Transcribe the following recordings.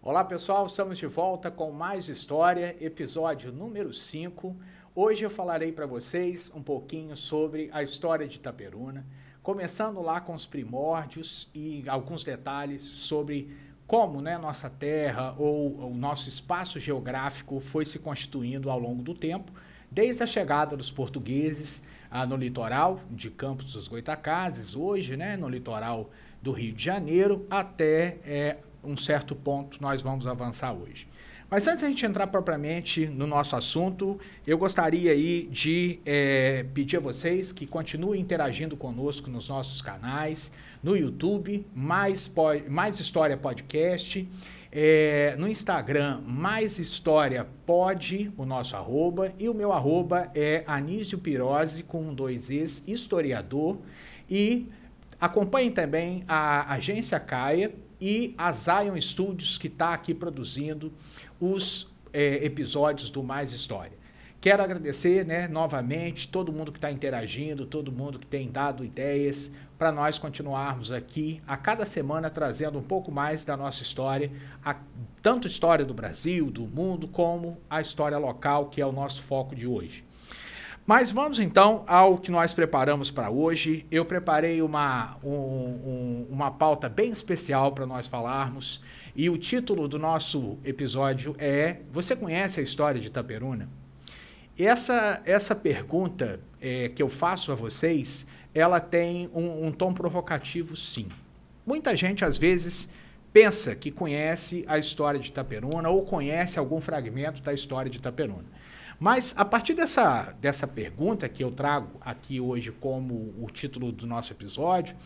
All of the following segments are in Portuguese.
Olá pessoal, estamos de volta com mais história, episódio número 5. Hoje eu falarei para vocês um pouquinho sobre a história de Itaperuna, começando lá com os primórdios e alguns detalhes sobre como né, nossa terra ou o nosso espaço geográfico foi se constituindo ao longo do tempo, desde a chegada dos portugueses ah, no litoral de Campos dos Goitacazes, hoje né, no litoral do Rio de Janeiro, até é, um certo ponto nós vamos avançar hoje. Mas antes a gente entrar propriamente no nosso assunto, eu gostaria aí de é, pedir a vocês que continuem interagindo conosco nos nossos canais, no YouTube, Mais, mais História Podcast, é, no Instagram, Mais História Pod, o nosso arroba, e o meu arroba é Anísio Pirose, com dois Es, historiador, e acompanhem também a agência Caia, e a Zion Studios, que está aqui produzindo os é, episódios do Mais História. Quero agradecer né, novamente todo mundo que está interagindo, todo mundo que tem dado ideias para nós continuarmos aqui a cada semana trazendo um pouco mais da nossa história, a, tanto história do Brasil, do mundo, como a história local, que é o nosso foco de hoje. Mas vamos então ao que nós preparamos para hoje. Eu preparei uma, um, um, uma pauta bem especial para nós falarmos. E o título do nosso episódio é Você conhece a história de Itaperuna? Essa, essa pergunta é, que eu faço a vocês, ela tem um, um tom provocativo, sim. Muita gente, às vezes, pensa que conhece a história de Itaperuna ou conhece algum fragmento da história de Itaperuna. Mas a partir dessa, dessa pergunta que eu trago aqui hoje como o título do nosso episódio,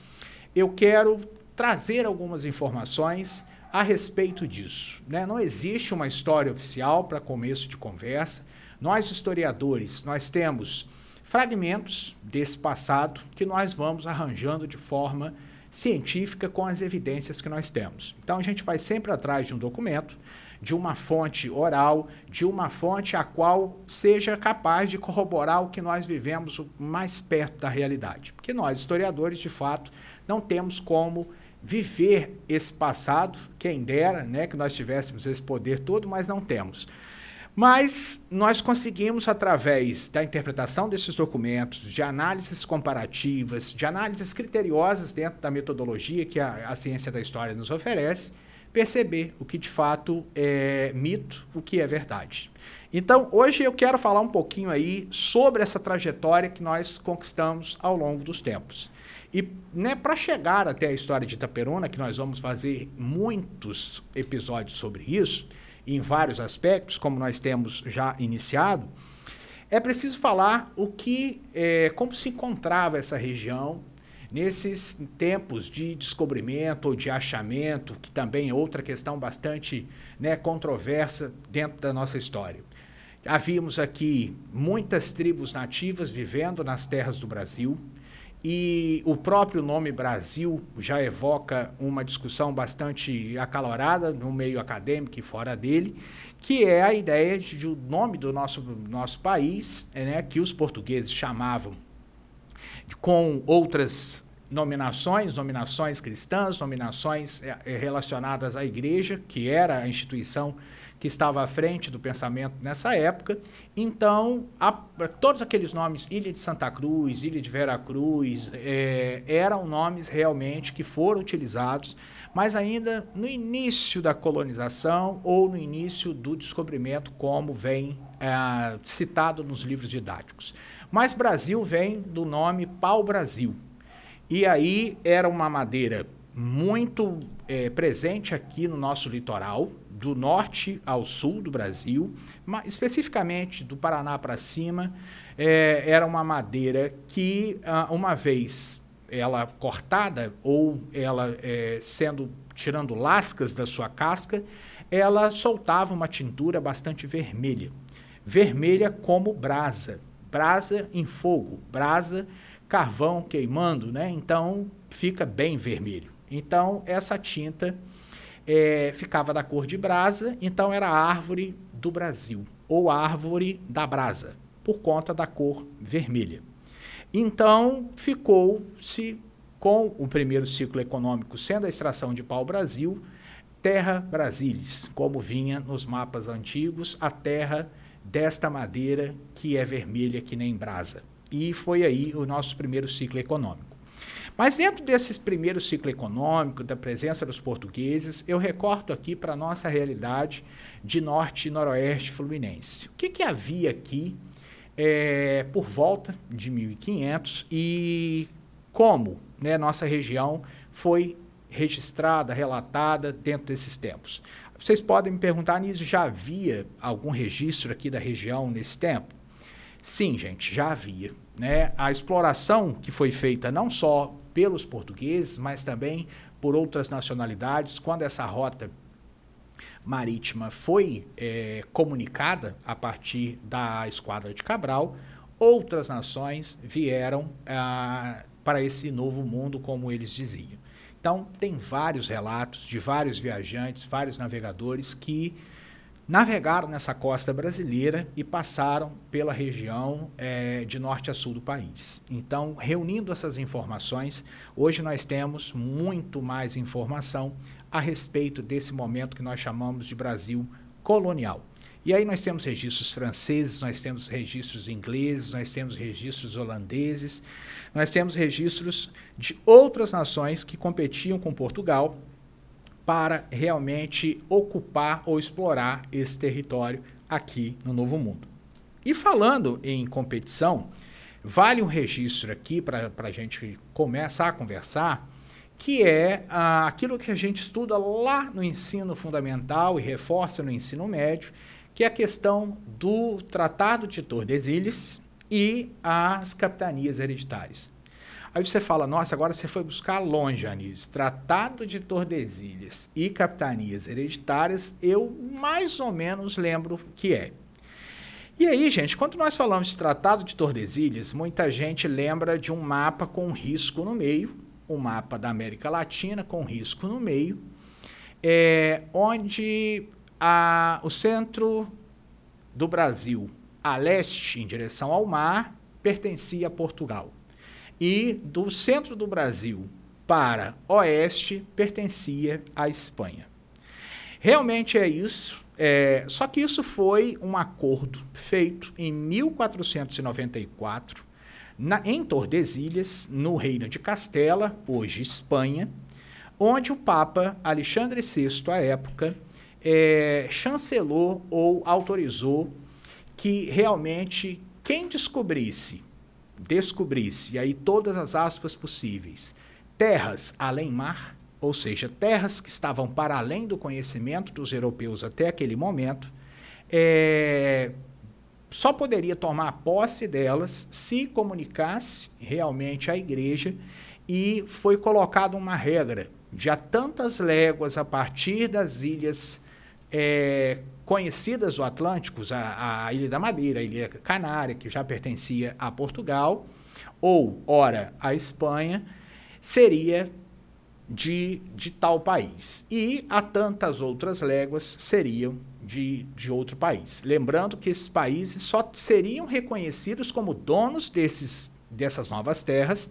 eu quero trazer algumas informações a respeito disso. Né? Não existe uma história oficial para começo de conversa. Nós, historiadores, nós temos fragmentos desse passado que nós vamos arranjando de forma científica com as evidências que nós temos. Então a gente vai sempre atrás de um documento de uma fonte oral, de uma fonte a qual seja capaz de corroborar o que nós vivemos mais perto da realidade. Porque nós, historiadores, de fato, não temos como viver esse passado, quem dera né, que nós tivéssemos esse poder todo, mas não temos. Mas nós conseguimos, através da interpretação desses documentos, de análises comparativas, de análises criteriosas dentro da metodologia que a, a ciência da história nos oferece, perceber o que de fato é mito, o que é verdade. Então, hoje eu quero falar um pouquinho aí sobre essa trajetória que nós conquistamos ao longo dos tempos. E né, para chegar até a história de Itaperuna, que nós vamos fazer muitos episódios sobre isso, em vários aspectos, como nós temos já iniciado, é preciso falar o que, é, como se encontrava essa região Nesses tempos de descobrimento ou de achamento, que também é outra questão bastante né, controversa dentro da nossa história. Havíamos aqui muitas tribos nativas vivendo nas terras do Brasil, e o próprio nome Brasil já evoca uma discussão bastante acalorada no meio acadêmico e fora dele, que é a ideia de, o nome do nosso, nosso país, né, que os portugueses chamavam com outras nominações, nominações cristãs, nominações eh, eh, relacionadas à igreja, que era a instituição que estava à frente do pensamento nessa época. Então, a, todos aqueles nomes, Ilha de Santa Cruz, Ilha de Vera Cruz, é, eram nomes realmente que foram utilizados, mas ainda no início da colonização ou no início do descobrimento, como vem é, citado nos livros didáticos. Mas Brasil vem do nome pau-brasil. E aí era uma madeira muito é, presente aqui no nosso litoral, do norte ao sul do Brasil, mas especificamente do Paraná para cima, é, era uma madeira que, ah, uma vez ela cortada ou ela é, sendo tirando lascas da sua casca, ela soltava uma tintura bastante vermelha, vermelha como brasa, brasa em fogo, brasa carvão queimando, né? Então fica bem vermelho. Então essa tinta é, ficava da cor de brasa, então era a árvore do Brasil, ou árvore da brasa, por conta da cor vermelha. Então ficou-se com o primeiro ciclo econômico sendo a extração de pau-brasil, Terra Brasilis, como vinha nos mapas antigos, a terra desta madeira que é vermelha que nem brasa. E foi aí o nosso primeiro ciclo econômico. Mas dentro desse primeiro ciclo econômico, da presença dos portugueses, eu recorto aqui para a nossa realidade de norte e noroeste fluminense. O que, que havia aqui é, por volta de 1500 e como né, nossa região foi registrada, relatada dentro desses tempos. Vocês podem me perguntar, nisso já havia algum registro aqui da região nesse tempo? Sim, gente, já havia. Né? A exploração que foi feita não só pelos portugueses, mas também por outras nacionalidades, quando essa rota marítima foi é, comunicada a partir da Esquadra de Cabral, outras nações vieram ah, para esse novo mundo, como eles diziam. Então, tem vários relatos de vários viajantes, vários navegadores que navegaram nessa costa brasileira e passaram pela região é, de norte a sul do país. Então, reunindo essas informações, hoje nós temos muito mais informação a respeito desse momento que nós chamamos de Brasil colonial. E aí nós temos registros franceses, nós temos registros ingleses, nós temos registros holandeses, nós temos registros de outras nações que competiam com Portugal para realmente ocupar ou explorar esse território aqui no Novo Mundo. E falando em competição, vale um registro aqui para a gente começar a conversar, que é ah, aquilo que a gente estuda lá no ensino fundamental e reforça no ensino médio, que é a questão do Tratado de Tordesilhas e as capitanias hereditárias. Aí você fala, nossa, agora você foi buscar longe, Anísio. Tratado de Tordesilhas e capitanias hereditárias, eu mais ou menos lembro que é. E aí, gente, quando nós falamos de Tratado de Tordesilhas, muita gente lembra de um mapa com risco no meio, um mapa da América Latina com risco no meio, é, onde a, o centro do Brasil, a leste, em direção ao mar, pertencia a Portugal. E do centro do Brasil para oeste, pertencia à Espanha. Realmente é isso. É, só que isso foi um acordo feito em 1494 na, em Tordesilhas, no Reino de Castela, hoje Espanha, onde o Papa Alexandre VI, à época, é, chancelou ou autorizou que realmente quem descobrisse, descobrisse, aí todas as aspas possíveis, terras além mar, ou seja, terras que estavam para além do conhecimento dos europeus até aquele momento, é, só poderia tomar posse delas se comunicasse realmente à igreja e foi colocada uma regra de tantas léguas a partir das ilhas é, conhecidas do Atlântico, a, a, Ilha da Madeira, a Ilha Canária, que já pertencia a Portugal, ou, ora, a Espanha, seria de, de tal país. E a tantas outras léguas seriam de, de outro país. Lembrando que esses países só seriam reconhecidos como donos desses, dessas novas terras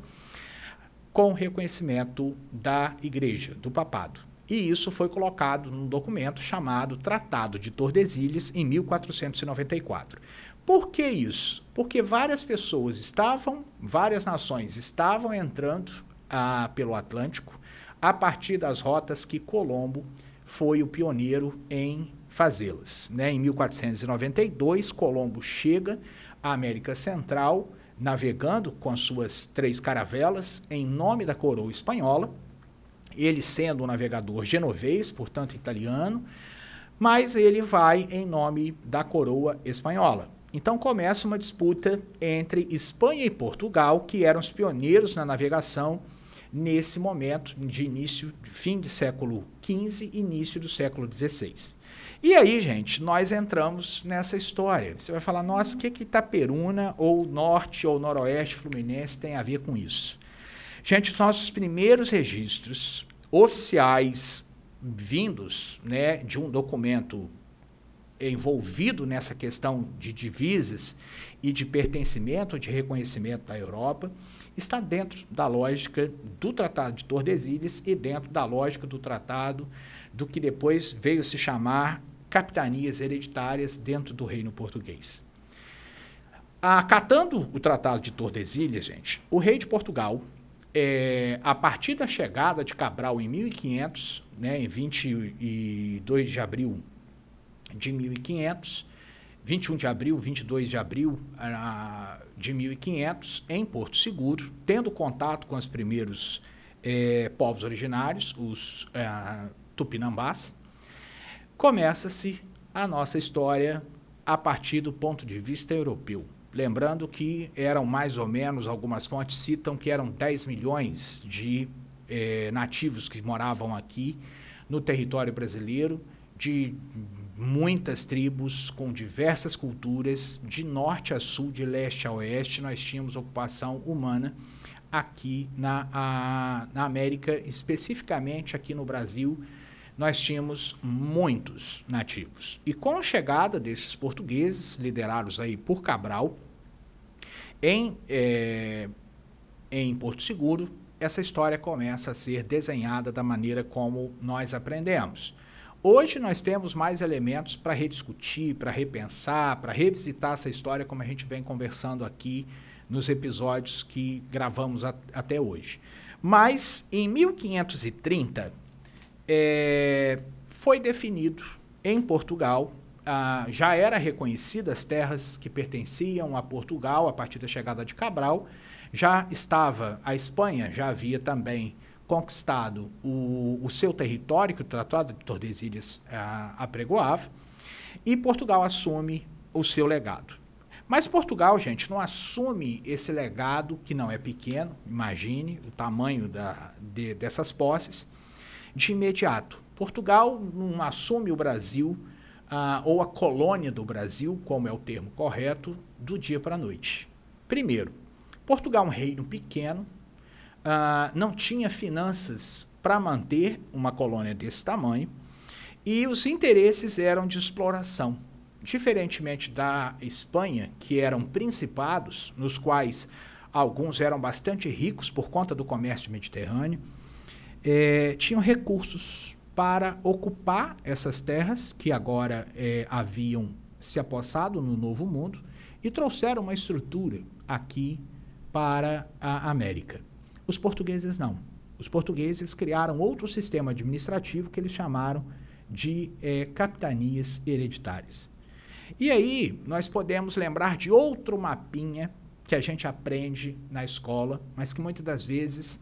com reconhecimento da igreja, do papado. E isso foi colocado num documento chamado Tratado de Tordesilhas, em 1494. Por que isso? Porque várias pessoas estavam, várias nações estavam entrando ah, pelo Atlântico a partir das rotas que Colombo foi o pioneiro em fazê-las. Né? Em 1492, Colombo chega à América Central, navegando com suas três caravelas em nome da coroa espanhola, ele sendo um navegador genovês, portanto italiano, mas ele vai em nome da coroa espanhola. Então começa uma disputa entre Espanha e Portugal, que eram os pioneiros na navegação nesse momento de início, fim do século XV, início do século XVI. E aí, gente, nós entramos nessa história. Você vai falar, nossa, o que que Itaperuna ou norte ou noroeste fluminense tem a ver com isso? Gente, os nossos primeiros registros oficiais vindos né, de um documento envolvido nessa questão de divisas e de pertencimento, de reconhecimento da Europa, está dentro da lógica do Tratado de Tordesilhas e dentro da lógica do Tratado do que depois veio se chamar capitanias hereditárias dentro do reino português. Acatando o Tratado de Tordesilhas, gente, o rei de Portugal, é, a partir da chegada de Cabral em 1500, né, em 22 de abril de 1500, 21 de abril, 22 de abril de 1500, em Porto Seguro, tendo contato com os primeiros eh, povos originários, os uh, tupinambás, começa-se a nossa história a partir do ponto de vista europeu. Lembrando que eram mais ou menos, algumas fontes citam que eram 10 milhões de eh, nativos que moravam aqui no território brasileiro, de muitas tribos com diversas culturas, de norte a sul, de leste a oeste, nós tínhamos ocupação humana aqui na, a, na América, especificamente aqui no Brasil, nós tínhamos muitos nativos. E com a chegada desses portugueses, liderados aí por Cabral, em, é, em Porto Seguro, essa história começa a ser desenhada da maneira como nós aprendemos. Hoje nós temos mais elementos para rediscutir, para repensar, para revisitar essa história, como a gente vem conversando aqui nos episódios que gravamos a, até hoje. Mas em 1530 é, foi definido em Portugal, ah, já era reconhecidas as terras que pertenciam a Portugal a partir da chegada de Cabral, já estava a Espanha, já havia também conquistado o, o seu território, que o Tratado de Tordesilhas ah, apregoava, e Portugal assume o seu legado. Mas Portugal, gente, não assume esse legado, que não é pequeno, imagine o tamanho da, de, dessas posses, de imediato. Portugal não assume o Brasil, ah, ou a colônia do Brasil, como é o termo correto, do dia para a noite. Primeiro, Portugal é um reino pequeno, uh, não tinha finanças para manter uma colônia desse tamanho e os interesses eram de exploração. Diferentemente da Espanha, que eram principados, nos quais alguns eram bastante ricos por conta do comércio mediterrâneo, eh, tinham recursos para ocupar essas terras que agora eh, haviam se apossado no Novo Mundo e trouxeram uma estrutura aqui para a América. Os portugueses não. Os portugueses criaram outro sistema administrativo que eles chamaram de é, capitanias hereditárias. E aí nós podemos lembrar de outro mapinha que a gente aprende na escola, mas que muitas das vezes,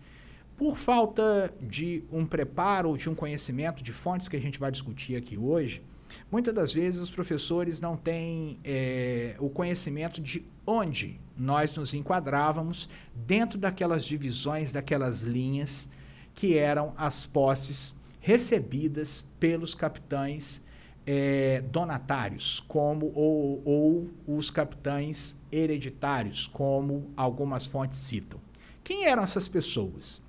por falta de um preparo, de um conhecimento de fontes que a gente vai discutir aqui hoje, muitas das vezes os professores não têm é, o conhecimento de onde nós nos enquadrávamos dentro daquelas divisões, daquelas linhas que eram as posses recebidas pelos capitães é, donatários, como ou, ou os capitães hereditários, como algumas fontes citam. Quem eram essas pessoas?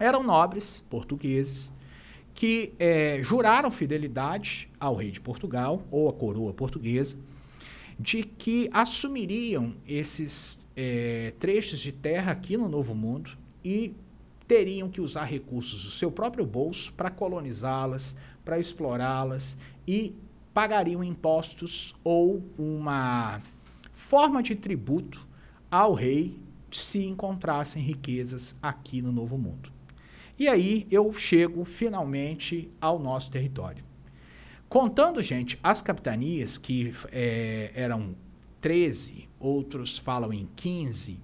Eram nobres portugueses que é, juraram fidelidade ao rei de Portugal ou à coroa portuguesa de que assumiriam esses é, trechos de terra aqui no Novo Mundo e teriam que usar recursos do seu próprio bolso para colonizá-las, para explorá-las e pagariam impostos ou uma forma de tributo ao rei se encontrassem riquezas aqui no Novo Mundo. E aí eu chego finalmente ao nosso território. Contando, gente, as capitanias, que é, eram 13, outros falam em 15,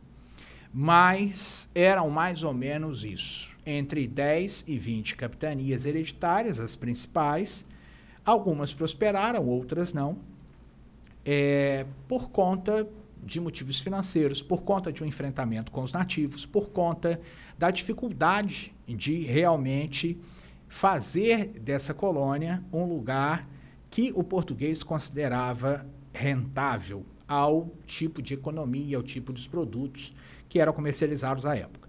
mas eram mais ou menos isso. Entre 10 e 20 capitanias hereditárias, as principais. Algumas prosperaram, outras não, é, por conta de motivos financeiros, por conta de um enfrentamento com os nativos, por conta da dificuldade de realmente fazer dessa colônia um lugar que o português considerava rentável ao tipo de economia, ao tipo dos produtos que eram comercializados à época.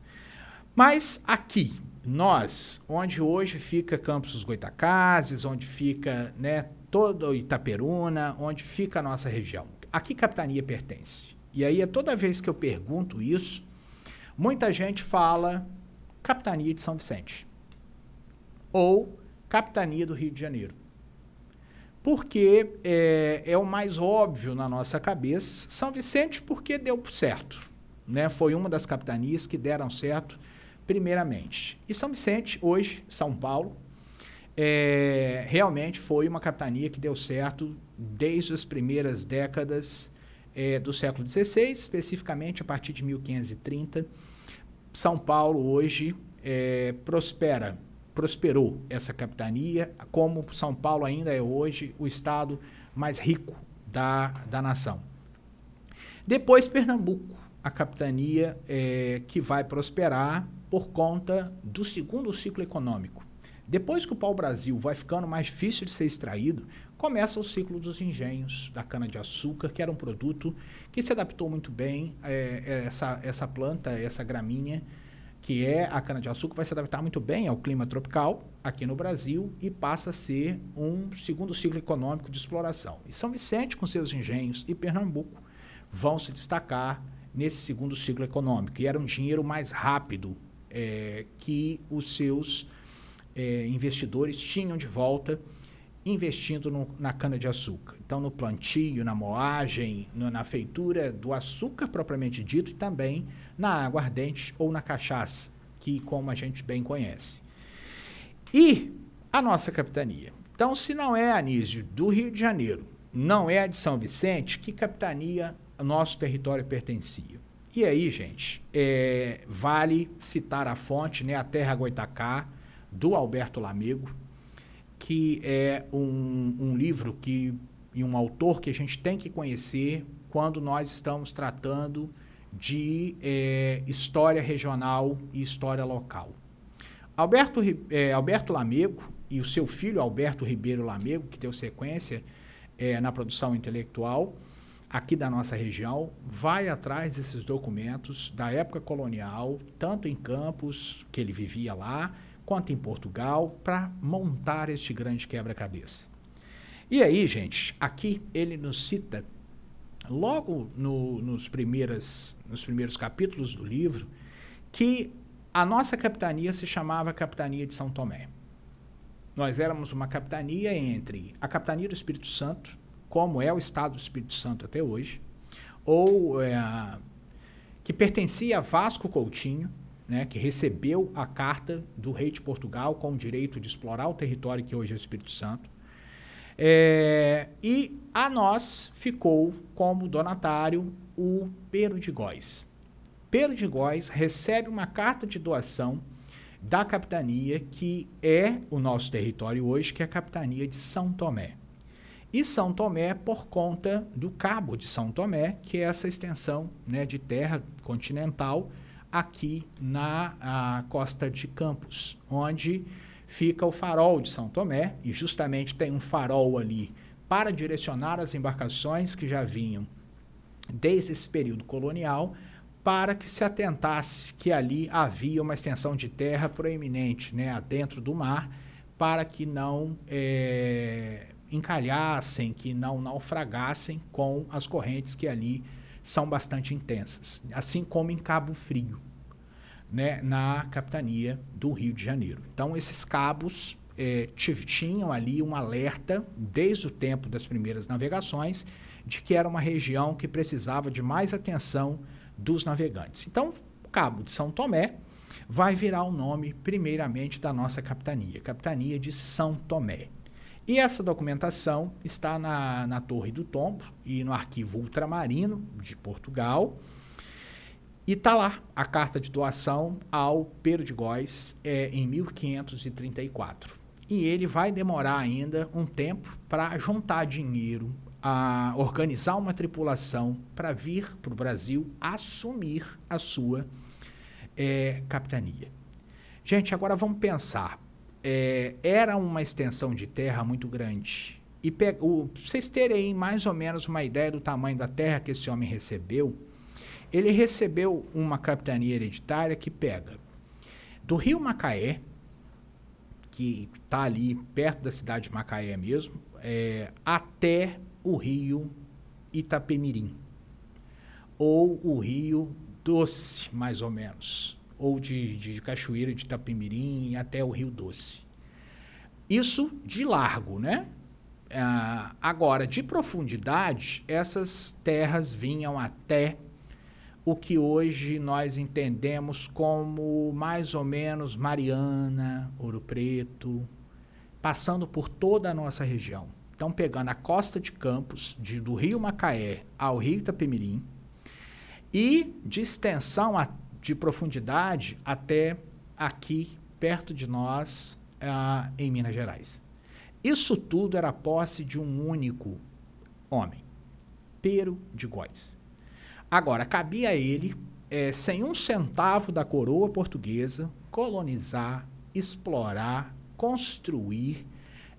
Mas aqui, nós, onde hoje fica Campos dos Goitacazes, onde fica né, todo Itaperuna, onde fica a nossa região, a que capitania pertence? E aí, toda vez que eu pergunto isso, muita gente fala capitania de São Vicente ou capitania do Rio de Janeiro. Porque é, é o mais óbvio na nossa cabeça. São Vicente, porque deu certo. Né? Foi uma das capitanias que deram certo primeiramente. E São Vicente, hoje, São Paulo, é, realmente foi uma capitania que deu certo desde as primeiras décadas é, do século XVI, especificamente a partir de 1530. São Paulo hoje é, prospera, prosperou essa capitania, como São Paulo ainda é hoje o estado mais rico da, da nação. Depois Pernambuco, a capitania é, que vai prosperar por conta do segundo ciclo econômico. Depois que o pau-brasil vai ficando mais difícil de ser extraído, começa o ciclo dos engenhos da cana-de-açúcar, que era um produto que se adaptou muito bem, é, essa, essa planta, essa gramínea, que é a cana-de-açúcar, vai se adaptar muito bem ao clima tropical aqui no Brasil e passa a ser um segundo ciclo econômico de exploração. E São Vicente, com seus engenhos, e Pernambuco vão se destacar nesse segundo ciclo econômico. E era um dinheiro mais rápido é, que os seus é, investidores tinham de volta investindo no, na cana-de-açúcar. Então, no plantio, na moagem, no, na feitura do açúcar propriamente dito e também na água ardente ou na cachaça, que como a gente bem conhece. E a nossa capitania. Então, se não é Anísio do Rio de Janeiro, não é a de São Vicente, que capitania nosso território pertencia? E aí, gente, é, vale citar a fonte, né, a Terra Goitacá, do Alberto Lamego, que é um, um livro que, e um autor que a gente tem que conhecer quando nós estamos tratando de é, história regional e história local. Alberto, é, Alberto Lamego e o seu filho Alberto Ribeiro Lamego, que deu sequência é, na produção intelectual aqui da nossa região, vai atrás desses documentos da época colonial, tanto em Campos, que ele vivia lá, quanto em Portugal, para montar este grande quebra-cabeça. E aí, gente, aqui ele nos cita, logo no, nos, primeiras, nos primeiros capítulos do livro, que a nossa capitania se chamava Capitania de São Tomé. Nós éramos uma capitania entre a Capitania do Espírito Santo, como é o Estado do Espírito Santo até hoje, ou é, que pertencia a Vasco Coutinho, né, que recebeu a carta do rei de Portugal com o direito de explorar o território que hoje é o Espírito Santo. É, e a nós ficou como donatário o Pero de Góis. Pero de Góis recebe uma carta de doação da capitania que é o nosso território hoje, que é a capitania de São Tomé. E São Tomé por conta do Cabo de São Tomé, que é essa extensão né, de terra continental aqui na costa de Campos, onde fica o farol de São Tomé, e justamente tem um farol ali para direcionar as embarcações que já vinham desde esse período colonial, para que se atentasse que ali havia uma extensão de terra proeminente, né, dentro do mar, para que não é, encalhassem, que não naufragassem com as correntes que ali são bastante intensas, assim como em Cabo Frio, né, na capitania do Rio de Janeiro. Então, esses cabos é, tinham ali um alerta, desde o tempo das primeiras navegações, de que era uma região que precisava de mais atenção dos navegantes. Então, o Cabo de São Tomé vai virar o nome, primeiramente, da nossa capitania, Capitania de São Tomé. E essa documentação está na, na Torre do Tombo e no arquivo ultramarino de Portugal. E está lá a carta de doação ao Pedro de é, em 1534. E ele vai demorar ainda um tempo para juntar dinheiro, a organizar uma tripulação para vir para o Brasil assumir a sua é, capitania. Gente, agora vamos pensar é, era uma extensão de terra muito grande. E vocês terem mais ou menos uma ideia do tamanho da terra que esse homem recebeu, ele recebeu uma capitania hereditária que pega do rio Macaé, que está ali perto da cidade de Macaé mesmo, é, até o rio Itapemirim, ou o rio Doce, mais ou menos ou de, de Cachoeira de Itapemirim até o Rio Doce. Isso de largo, né? Ah, agora, de profundidade, essas terras vinham até o que hoje nós entendemos como mais ou menos Mariana, Ouro Preto, passando por toda a nossa região. Então, pegando a costa de Campos, de, do Rio Macaé ao Rio Itapemirim, e de extensão a, de profundidade até aqui, perto de nós, uh, em Minas Gerais. Isso tudo era posse de um único homem, Pero de Góis. Agora, cabia a ele, é, sem um centavo da coroa portuguesa, colonizar, explorar, construir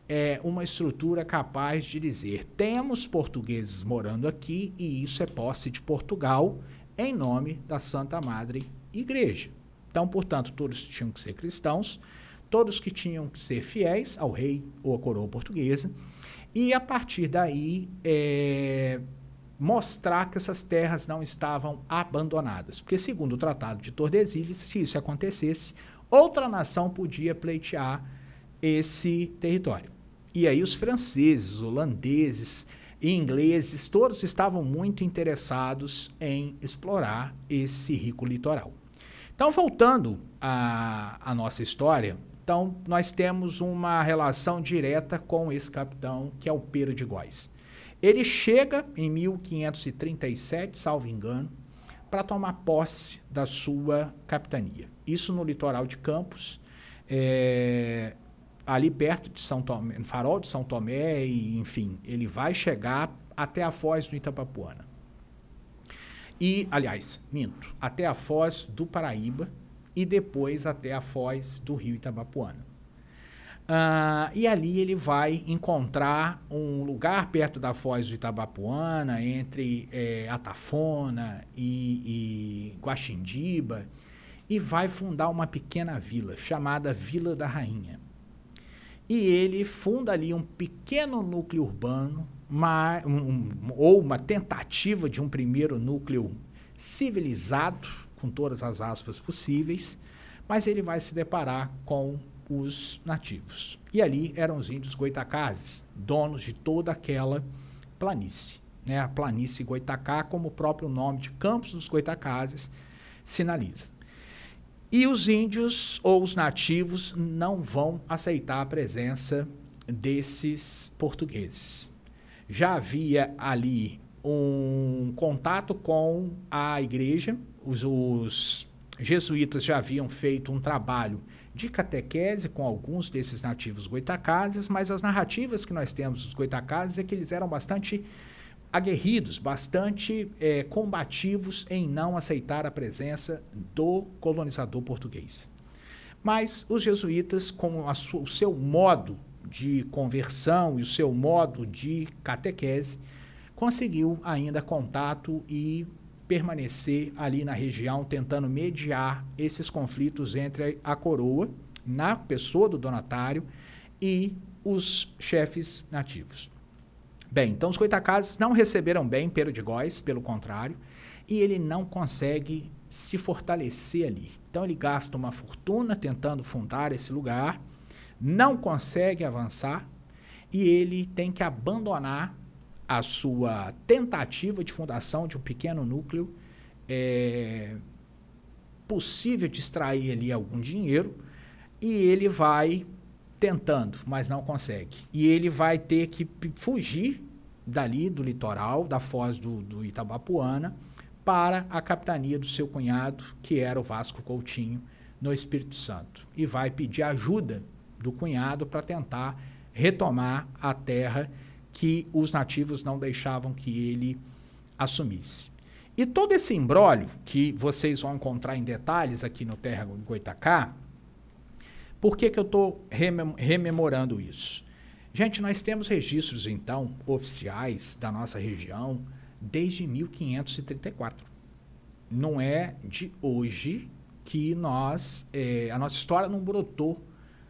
é, uma estrutura capaz de dizer: temos portugueses morando aqui e isso é posse de Portugal em nome da Santa Madre Igreja. Então, portanto, todos tinham que ser cristãos, todos que tinham que ser fiéis ao rei ou à coroa portuguesa, e a partir daí é, mostrar que essas terras não estavam abandonadas. Porque, segundo o Tratado de Tordesilhas, se isso acontecesse, outra nação podia pleitear esse território. E aí os franceses, holandeses e ingleses, todos estavam muito interessados em explorar esse rico litoral. Então, voltando à, nossa história, então nós temos uma relação direta com esse capitão, que é o Pedro de Góis. Ele chega em 1537, salvo engano, para tomar posse da sua capitania. Isso no litoral de Campos, é, ali perto de São Tomé, no farol de São Tomé, e, enfim, ele vai chegar até a foz do Itapapuana. E, aliás, minto, até a foz do Paraíba e depois até a foz do rio Itapapuana. Uh, e ali ele vai encontrar um lugar perto da foz do Itabapuana, entre é, Atafona e, e Guaxindiba, e vai fundar uma pequena vila chamada Vila da Rainha. E ele funda ali um pequeno núcleo urbano, uma, um, ou uma tentativa de um primeiro núcleo civilizado, com todas as aspas possíveis, mas ele vai se deparar com os nativos. E ali eram os índios goitacazes, donos de toda aquela planície. Né? A planície Goitacá, como o próprio nome de Campos dos Goitacazes sinaliza. E os índios ou os nativos não vão aceitar a presença desses portugueses. Já havia ali um contato com a igreja, os, os jesuítas já haviam feito um trabalho de catequese com alguns desses nativos goitacazes, mas as narrativas que nós temos dos goitacazes é que eles eram bastante aguerridos, bastante é, combativos em não aceitar a presença do colonizador português. Mas os jesuítas, com o seu modo de conversão e o seu modo de catequese, conseguiu ainda contato e permanecer ali na região tentando mediar esses conflitos entre a coroa, na pessoa do donatário, e os chefes nativos. Bem, então os coitacazes não receberam bem Pedro de Góis, pelo contrário, e ele não consegue se fortalecer ali. Então ele gasta uma fortuna tentando fundar esse lugar, não consegue avançar e ele tem que abandonar a sua tentativa de fundação de um pequeno núcleo, é possível de extrair ali algum dinheiro e ele vai tentando, mas não consegue. E ele vai ter que fugir dali do litoral, da foz do, do Itabapuana, para a capitania do seu cunhado, que era o Vasco Coutinho, no Espírito Santo. E vai pedir ajuda do cunhado para tentar retomar a terra que os nativos não deixavam que ele assumisse. E todo esse embrólio que vocês vão encontrar em detalhes aqui no Terra Goitacá, por que, que eu estou remem rememorando isso? Gente, nós temos registros, então, oficiais da nossa região desde 1534. Não é de hoje que nós, é, a nossa história não brotou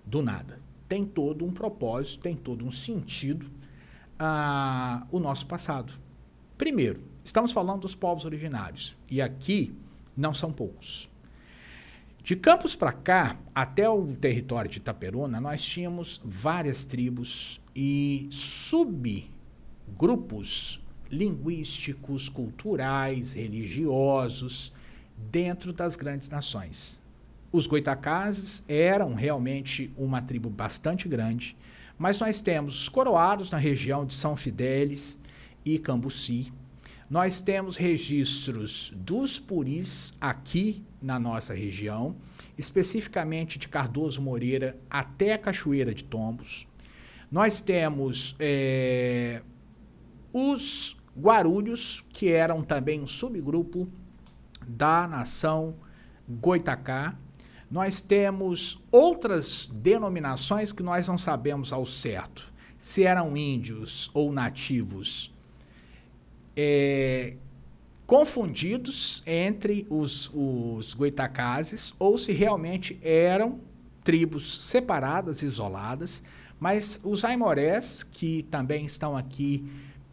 do nada. Tem todo um propósito, tem todo um sentido ah, o nosso passado. Primeiro, estamos falando dos povos originários, e aqui não são poucos. De Campos para cá, até o território de Itaperuna, nós tínhamos várias tribos e subgrupos linguísticos, culturais, religiosos dentro das grandes nações. Os goitacazes eram realmente uma tribo bastante grande, mas nós temos os coroados na região de São Fidélis e Cambuci. Nós temos registros dos puris aqui na nossa região, especificamente de Cardoso Moreira até Cachoeira de Tombos. Nós temos é, os Guarulhos, que eram também um subgrupo da nação Goitacá, nós temos outras denominações que nós não sabemos ao certo se eram índios ou nativos é, confundidos entre os, os goitacazes ou se realmente eram tribos separadas, isoladas, mas os aimorés, que também estão aqui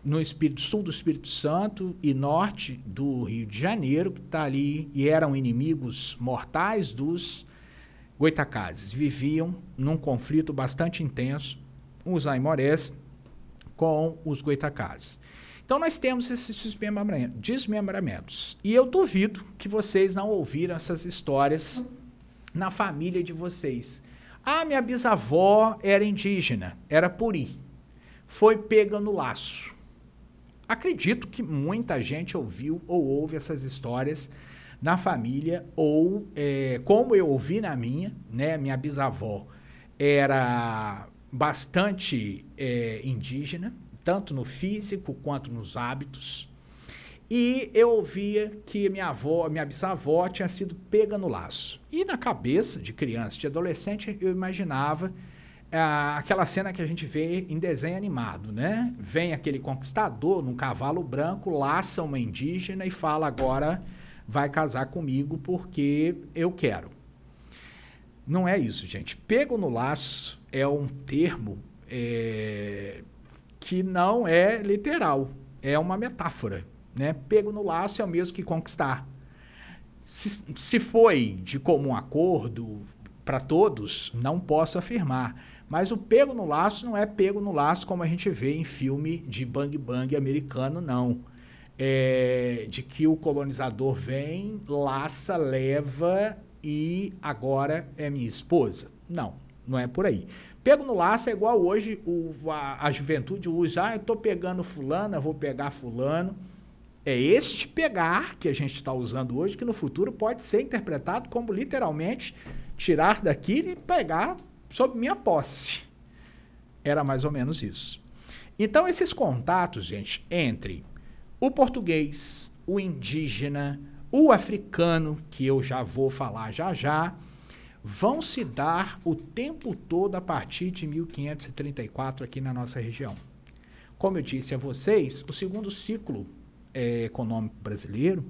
no Espírito Sul do Espírito Santo e norte do Rio de Janeiro, que está ali e eram inimigos mortais dos goitacazes. Viviam num conflito bastante intenso, os aimorés com os goitacazes. Então nós temos esses desmembramentos. E eu duvido que vocês não ouviram essas histórias na família de vocês. Ah, minha bisavó era indígena, era puri. Foi pega no laço. Acredito que muita gente ouviu ou ouve essas histórias na família, ou é, como eu ouvi na minha, né? Minha bisavó era bastante é, indígena, tanto no físico quanto nos hábitos. E eu ouvia que minha avó, minha bisavó tinha sido pega no laço. E na cabeça de criança, de adolescente, eu imaginava é aquela cena que a gente vê em desenho animado, né? Vem aquele conquistador num cavalo branco, laça uma indígena e fala agora vai casar comigo porque eu quero. Não é isso, gente. Pego no laço é um termo é, que não é literal, é uma metáfora. Né? Pego no laço é o mesmo que conquistar. Se, se foi de comum acordo para todos, não posso afirmar. Mas o pego no laço não é pego no laço como a gente vê em filme de bang bang americano, não. É de que o colonizador vem, laça, leva e agora é minha esposa. Não, não é por aí. Pego no laço é igual hoje o, a, a juventude usa, ah, eu estou pegando fulano, eu vou pegar fulano. É este pegar que a gente está usando hoje, que no futuro pode ser interpretado como literalmente tirar daqui e pegar sob minha posse. Era mais ou menos isso. Então, esses contatos, gente, entre o português, o indígena, o africano, que eu já vou falar já já, vão se dar o tempo todo a partir de 1534 aqui na nossa região. Como eu disse a vocês, o segundo ciclo é, econômico brasileiro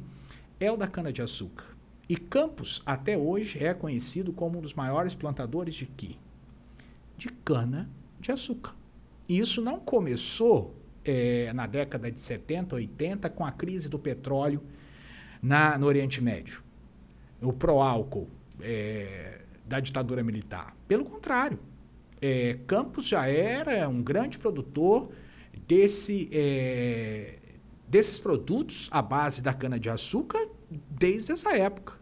é o da cana-de-açúcar. E Campos, até hoje, é conhecido como um dos maiores plantadores de quê? de cana-de-açúcar. E isso não começou é, na década de 70, 80, com a crise do petróleo na, no Oriente Médio, o pró-álcool é, da ditadura militar. Pelo contrário, é, Campos já era um grande produtor desse, é, desses produtos à base da cana-de-açúcar desde essa época.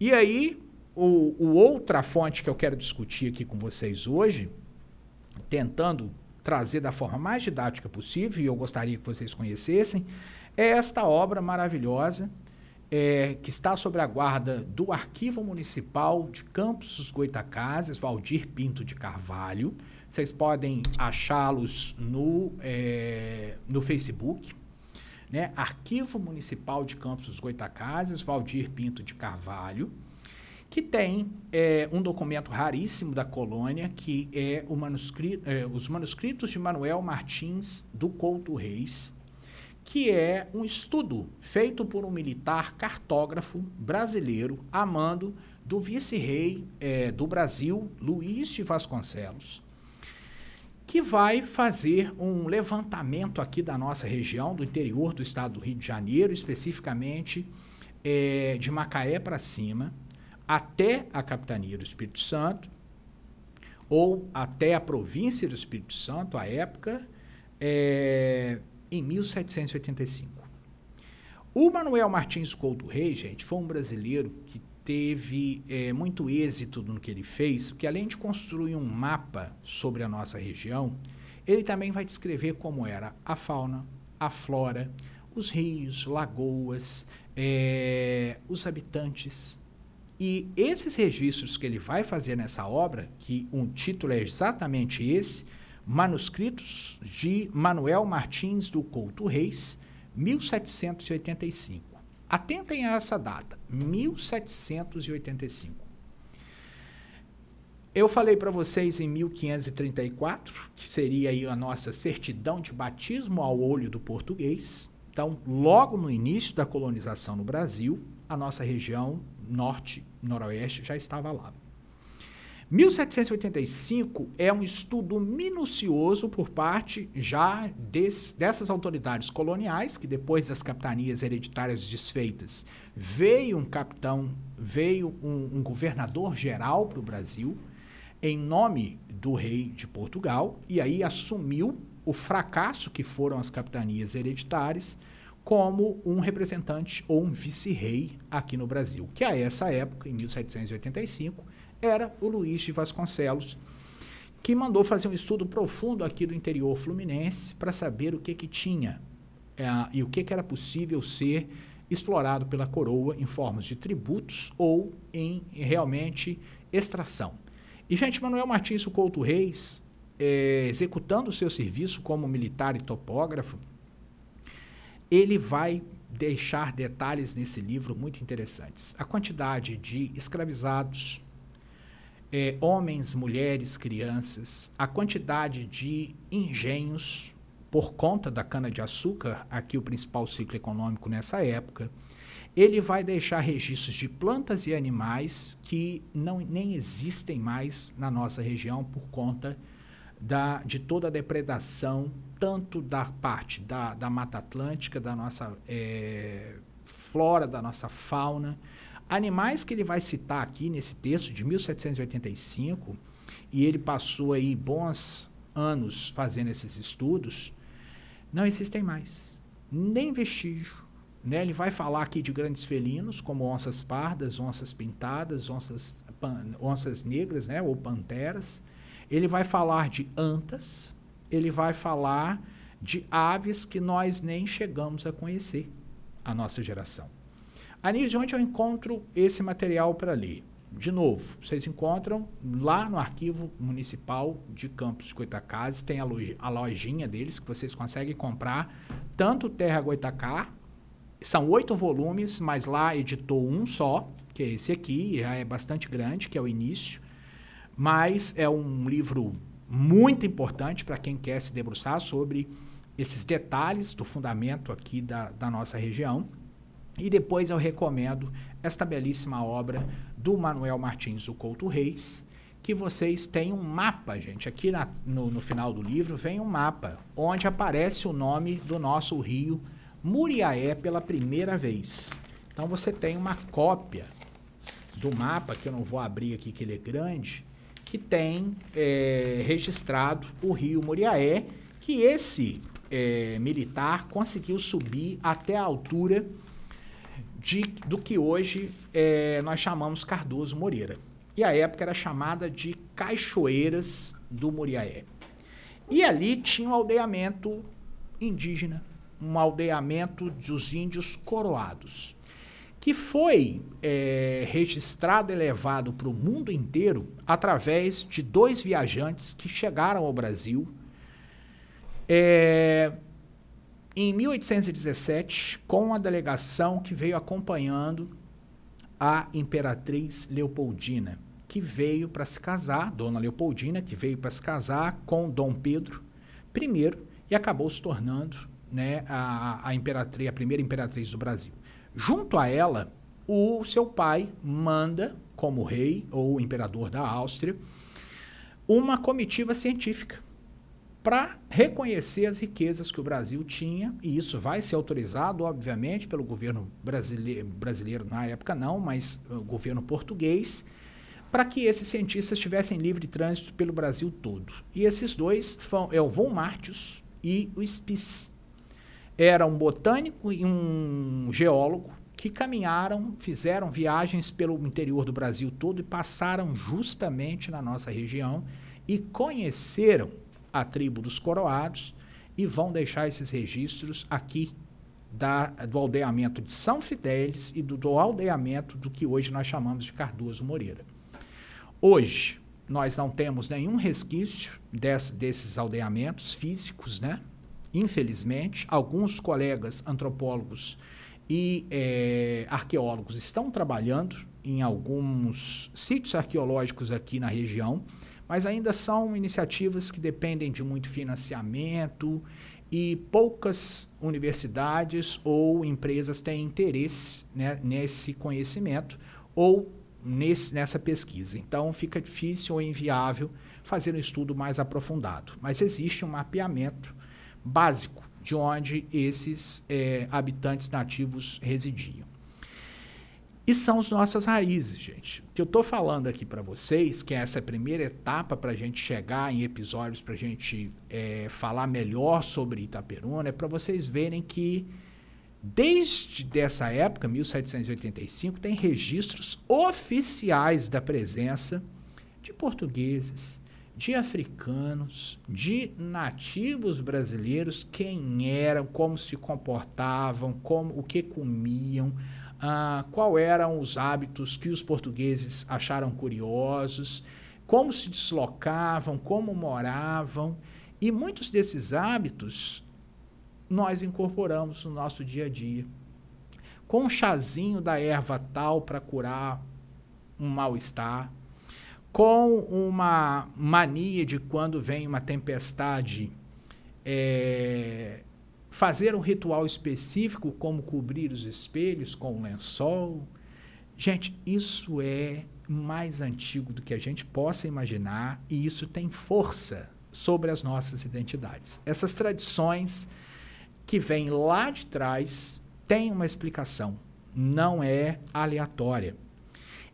E aí o, o outra fonte que eu quero discutir aqui com vocês hoje, tentando trazer da forma mais didática possível, e eu gostaria que vocês conhecessem, é esta obra maravilhosa é, que está sob a guarda do Arquivo Municipal de Campos dos Goitacazes, Valdir Pinto de Carvalho. Vocês podem achá-los no, é, no Facebook. Né? Arquivo Municipal de Campos dos Goitacazes, Valdir Pinto de Carvalho que tem é, um documento raríssimo da colônia, que é, manuscrito, é, os manuscritos de Manuel Martins do Couto Reis, que é um estudo feito por um militar cartógrafo brasileiro, amando do vice-rei é, do Brasil, Luiz de Vasconcelos, que vai fazer um levantamento aqui da nossa região, do interior do estado do Rio de Janeiro, especificamente é, de Macaé para cima, até a capitania do Espírito Santo, ou até a província do Espírito Santo, à época, é, em 1785. O Manuel Martins Couto Reis, gente, foi um brasileiro que teve é, muito êxito no que ele fez, porque além de construir um mapa sobre a nossa região, ele também vai descrever como era a fauna, a flora, os rios, lagoas, é, os habitantes. E esses registros que ele vai fazer nessa obra, que um título é exatamente esse, Manuscritos de Manuel Martins do Couto Reis, 1785. Atentem a essa data, 1785. Eu falei para vocês em 1534, que seria aí a nossa certidão de batismo ao olho do português. Então, logo no início da colonização no Brasil, a nossa região norte, noroeste já estava lá. 1785 é um estudo minucioso por parte já des, dessas autoridades coloniais, que depois das capitanias hereditárias desfeitas, veio um capitão, veio um, um governador geral para o Brasil, em nome do rei de Portugal, e aí assumiu o fracasso que foram as capitanias hereditárias como um representante ou um vice-rei aqui no Brasil, que a essa época, em 1785, era o Luiz de Vasconcelos, que mandou fazer um estudo profundo aqui do interior fluminense para saber o que, que tinha é, e o que, que era possível ser explorado pela coroa em formas de tributos ou em realmente extração. E, gente, Manuel Martins Couto Reis, é, executando o seu serviço como militar e topógrafo, ele vai deixar detalhes nesse livro muito interessantes. A quantidade de escravizados, é, homens, mulheres, crianças, a quantidade de engenhos por conta da cana-de-açúcar, aqui o principal ciclo econômico nessa época, ele vai deixar registros de plantas e animais que não, nem existem mais na nossa região por conta da, de toda a depredação, tanto da parte da, da Mata Atlântica, da nossa é, flora, da nossa fauna, Animais que ele vai citar aqui nesse texto de 1785, e ele passou aí bons anos fazendo esses estudos, não existem mais. Nem vestígio. Né? Ele vai falar aqui de grandes felinos, como onças pardas, onças pintadas, onças, onças negras né? ou panteras. Ele vai falar de antas, ele vai falar de aves que nós nem chegamos a conhecer, a nossa geração. Anísio, onde eu encontro esse material para ler? De novo, vocês encontram lá no arquivo municipal de Campos de Goitacazes, tem a, loja, a lojinha deles que vocês conseguem comprar, tanto Terra Goitacá, são oito volumes, mas lá editou um só, que é esse aqui, já é bastante grande, que é o início, mas é um livro muito importante para quem quer se debruçar sobre esses detalhes do fundamento aqui da, da nossa região. E depois eu recomendo esta belíssima obra do Manuel Martins do Couto Reis, que vocês têm um mapa, gente. Aqui na, no, no, final do livro vem um mapa, onde aparece o nome do nosso rio Muriaé pela primeira vez. Então você tem uma cópia do mapa, que eu não vou abrir aqui, que ele é grande, que tem é, registrado o rio Muriaé, que esse é, militar conseguiu subir até a altura de, do que hoje é, nós chamamos Cardoso Moreira. E a época era chamada de Cachoeiras do Muriaé. E ali tinha um aldeamento indígena, um aldeamento dos índios coroados, que foi é, registrado e levado para o mundo inteiro através de dois viajantes que chegaram ao Brasil. É, em 1817, com a delegação que veio acompanhando a imperatriz Leopoldina, que veio para se casar, Dona Leopoldina, que veio para se casar com Dom Pedro I e acabou se tornando né, a, a, imperatriz, a primeira imperatriz do Brasil. Junto a ela, o seu pai manda, como rei ou imperador da Áustria, uma comitiva científica para reconhecer as riquezas que o Brasil tinha, e isso vai ser autorizado, obviamente, pelo governo brasileiro, brasileiro na época não, mas o governo português, para que esses cientistas tivessem livre trânsito pelo Brasil todo. E esses dois foram, é o Von Martius e o Spies. Era um botânico e um geólogo que caminharam, fizeram viagens pelo interior do Brasil todo e passaram justamente na nossa região e conheceram a tribo dos coroados e vão deixar esses registros aqui da, do aldeamento de São Fidélis e do, do aldeamento do que hoje nós chamamos de Cardoso Moreira. Hoje, nós não temos nenhum resquício desse, desses aldeamentos físicos, né? Infelizmente, alguns colegas antropólogos e é, arqueólogos estão trabalhando em alguns sítios arqueológicos aqui na região mas ainda são iniciativas que dependem de muito financiamento e poucas universidades ou empresas têm interesse né, nesse conhecimento ou nesse, nessa pesquisa. Então fica difícil ou inviável fazer um estudo mais aprofundado. Mas existe um mapeamento básico de onde esses é, habitantes nativos residiam. E são as nossas raízes, gente. O que eu estou falando aqui para vocês, que é essa primeira etapa para a gente chegar em episódios, para a gente é, falar melhor sobre Itaperuna, é para vocês verem que desde dessa época, 1785, tem registros oficiais da presença de portugueses, de africanos, de nativos brasileiros, quem eram, como se comportavam, como o que comiam, ah, qual eram os hábitos que os portugueses acharam curiosos, como se deslocavam, como moravam. E muitos desses hábitos nós incorporamos no nosso dia a dia. Com um chazinho da erva tal para curar um mal-estar, com uma mania de quando vem uma tempestade é, fazer um ritual específico, como cobrir os espelhos com um lençol. Gente, isso é mais antigo do que a gente possa imaginar e isso tem força sobre as nossas identidades. Essas tradições que vêm lá de trás têm uma explicação, não é aleatória.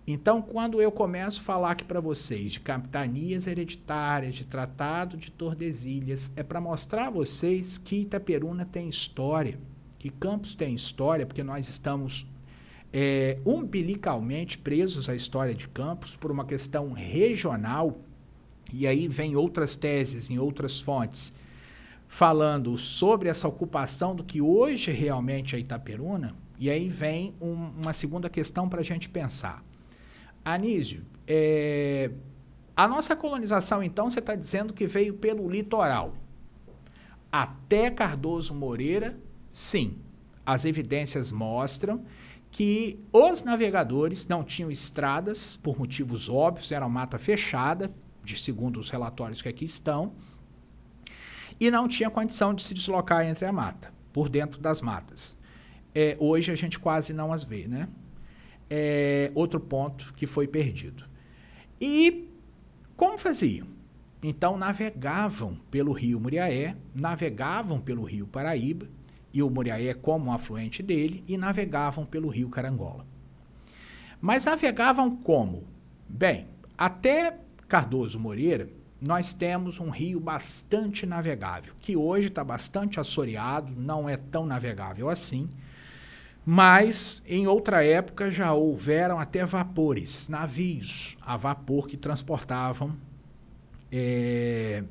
Então, quando eu começo a falar aqui para vocês de capitanias hereditárias, de tratado de Tordesilhas, é para mostrar a vocês que Itaperuna tem história, que Campos tem história, porque nós estamos é, umbilicalmente presos à história de Campos por uma questão regional, e aí vem outras teses em outras fontes falando sobre essa ocupação do que hoje realmente é Itaperuna, e aí vem um, uma segunda questão para a gente pensar. Anísio, é, a nossa colonização, então, você está dizendo que veio pelo litoral. Até Cardoso Moreira, sim. As evidências mostram que os navegadores não tinham estradas, por motivos óbvios, era uma mata fechada, de segundo os relatórios que aqui estão, e não tinha condição de se deslocar entre a mata, por dentro das matas. É, hoje a gente quase não as vê, né? É, outro ponto que foi perdido. E como faziam? Então navegavam pelo rio Muriaé, navegavam pelo rio Paraíba, e o Muriaé como um afluente dele, e navegavam pelo rio Carangola. Mas navegavam como? Bem, até Cardoso Moreira, nós temos um rio bastante navegável, que hoje está bastante assoreado, não é tão navegável assim, mas em outra época já houveram até vapores, navios a vapor que transportavam é,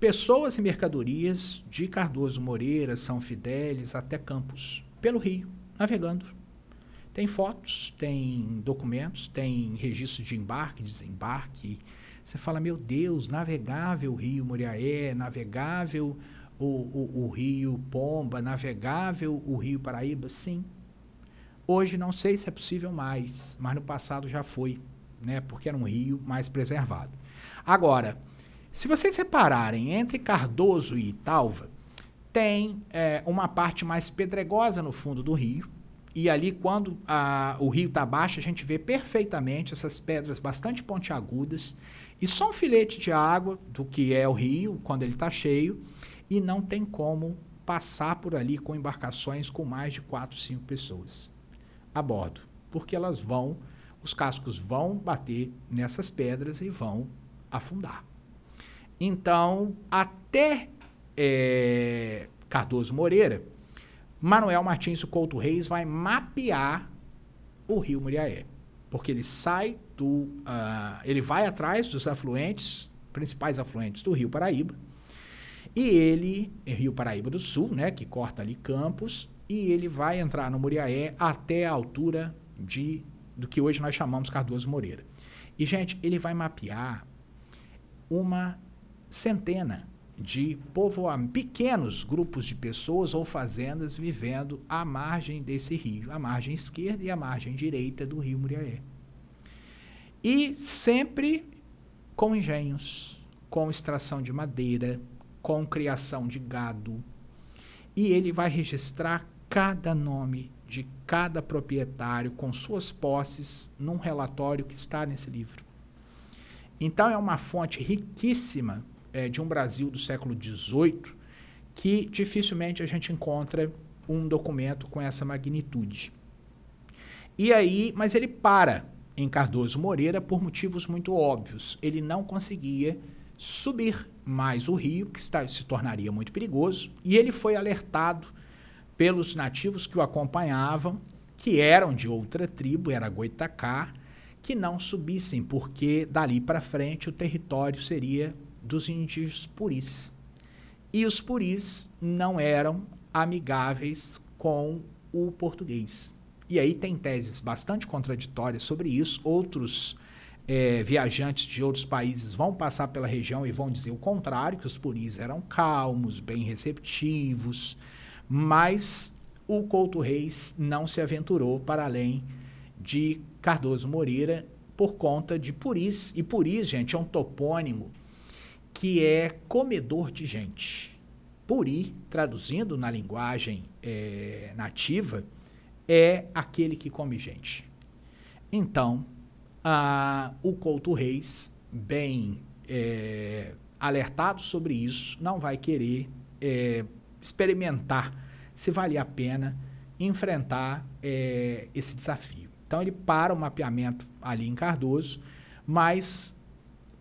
pessoas e mercadorias de Cardoso Moreira, São Fidélis até Campos, pelo rio, navegando. Tem fotos, tem documentos, tem registro de embarque, desembarque. Você fala, meu Deus, navegável Rio Moriaé, navegável o, o, o rio Pomba, navegável o rio Paraíba? Sim. Hoje não sei se é possível mais, mas no passado já foi, né? Porque era um rio mais preservado. Agora, se vocês separarem entre Cardoso e Italva, tem é, uma parte mais pedregosa no fundo do rio, E ali, quando a, o rio está baixo, a gente vê perfeitamente essas pedras bastante pontiagudas e só um filete de água do que é o rio quando ele está cheio e não tem como passar por ali com embarcações com mais de quatro, cinco pessoas a bordo, porque elas vão, os cascos vão bater nessas pedras e vão afundar. Então, até é, Cardoso Moreira, Manuel Martins Couto Reis vai mapear o rio Muriaé, porque ele sai do, uh, ele vai atrás dos afluentes, principais afluentes do Rio Paraíba, e ele, Rio Paraíba do Sul, né, que corta ali Campos, e ele vai entrar no Muriaé até a altura de do que hoje nós chamamos Cardoso Moreira. E gente, ele vai mapear uma centena de povoamentos, pequenos grupos de pessoas ou fazendas vivendo à margem desse rio, a margem esquerda e a margem direita do rio Muriaé. E sempre com engenhos, com extração de madeira, com criação de gado. E ele vai registrar cada nome de cada proprietário com suas posses num relatório que está nesse livro. Então é uma fonte riquíssima é, de um Brasil do século XVIII que dificilmente a gente encontra um documento com essa magnitude. E aí, mas ele para em Cardoso Moreira por motivos muito óbvios. Ele não conseguia subir mais o rio, que está, se tornaria muito perigoso, e ele foi alertado pelos nativos que o acompanhavam, que eram de outra tribo, era Goitacá, que não subissem, porque dali para frente o território seria dos indígenas puris. E os puris não eram amigáveis com o português. E aí tem teses bastante contraditórias sobre isso. Outros é, viajantes de outros países vão passar pela região e vão dizer o contrário, que os puris eram calmos, bem receptivos, mas o Couto Reis não se aventurou para além de Cardoso Moreira por conta de puris. E puris, gente, é um topônimo que é comedor de gente. Puri, traduzindo na linguagem é, nativa, é aquele que come gente. Então, a, o Couto Reis, bem é, alertado sobre isso, não vai querer é, experimentar se vale a pena enfrentar é, esse desafio. Então, ele para o mapeamento ali em Cardoso, mas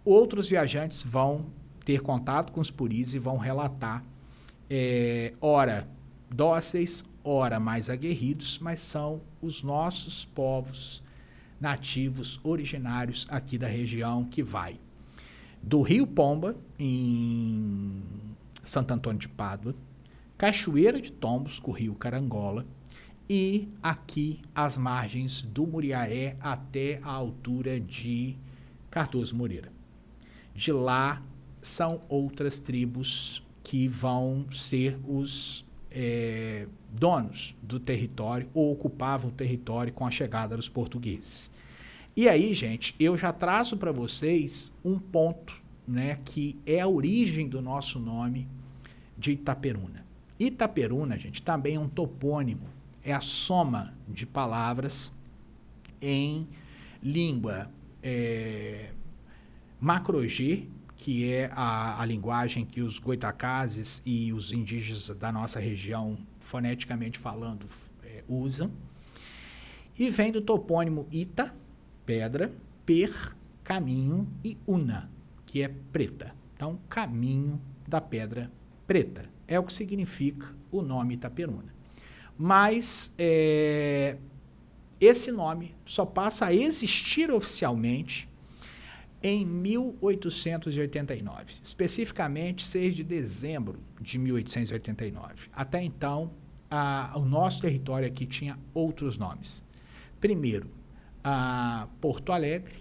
outros viajantes vão ter contato com os puris e vão relatar, é, ora dóceis, ora mais aguerridos, mas são os nossos povos nativos originários aqui da região que vai do Rio Pomba, em Santo Antônio de Pádua, Cachoeira de Tombos, com o Rio Carangola, e aqui as margens do Muriaé até a altura de Cardoso Moreira. De lá são outras tribos que vão ser os é, donos do território ou ocupavam o território com a chegada dos portugueses. E aí, gente, eu já traço para vocês um ponto, né, que é a origem do nosso nome de Itaperuna. Itaperuna, gente, também é um topônimo, é a soma de palavras em língua é, macro-G, que é a, a linguagem que os goitacazes e os indígenas da nossa região, foneticamente falando, é, usam. E vem do topônimo Ita, pedra, Per, caminho, e Una, que é preta. Então, caminho da pedra preta. É o que significa o nome Itaperuna. Mas é, esse nome só passa a existir oficialmente em 1889, especificamente 6 de dezembro de 1889. Até então, a, o nosso território aqui tinha outros nomes. Primeiro, a Porto Alegre,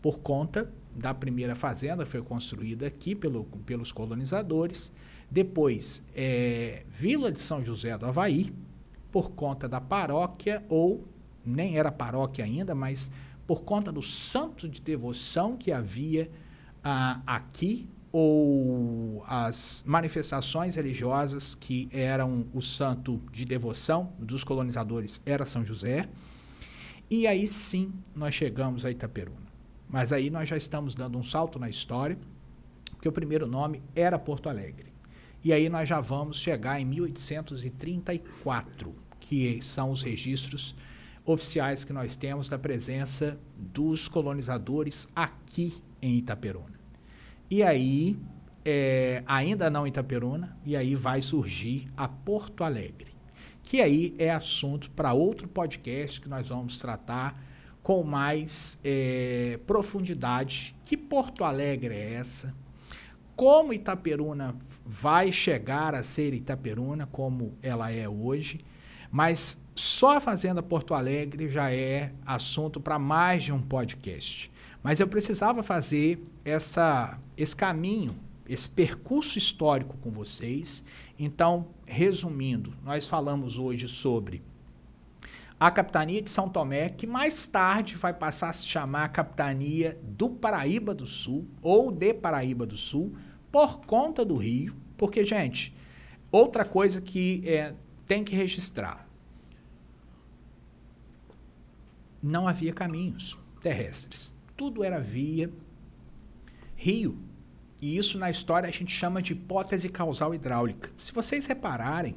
por conta da primeira fazenda, foi construída aqui pelo, pelos colonizadores. Depois, é, Vila de São José do Havaí, por conta da paróquia, ou nem era paróquia ainda, mas por conta do santo de devoção que havia ah, aqui ou as manifestações religiosas que eram o santo de devoção dos colonizadores era São José. E aí sim nós chegamos a Itaperuna. Mas aí nós já estamos dando um salto na história, porque o primeiro nome era Porto Alegre. E aí nós já vamos chegar em 1834, que são os registros oficiais que nós temos da presença dos colonizadores aqui em Itaperuna. E aí, é, ainda não Itaperuna, e aí vai surgir a Porto Alegre, que aí é assunto para outro podcast que nós vamos tratar com mais é, profundidade. Que Porto Alegre é essa? Como Itaperuna vai chegar a ser Itaperuna, como ela é hoje? Mas só a Fazenda Porto Alegre já é assunto para mais de um podcast. Mas eu precisava fazer essa, esse caminho, esse percurso histórico com vocês. Então, resumindo, nós falamos hoje sobre a capitania de São Tomé, que mais tarde vai passar a se chamar capitania do Paraíba do Sul ou de Paraíba do Sul, por conta do rio. Porque, gente, outra coisa que é, tem que registrar: não havia caminhos terrestres tudo era via rio. E isso na história a gente chama de hipótese causal hidráulica. Se vocês repararem,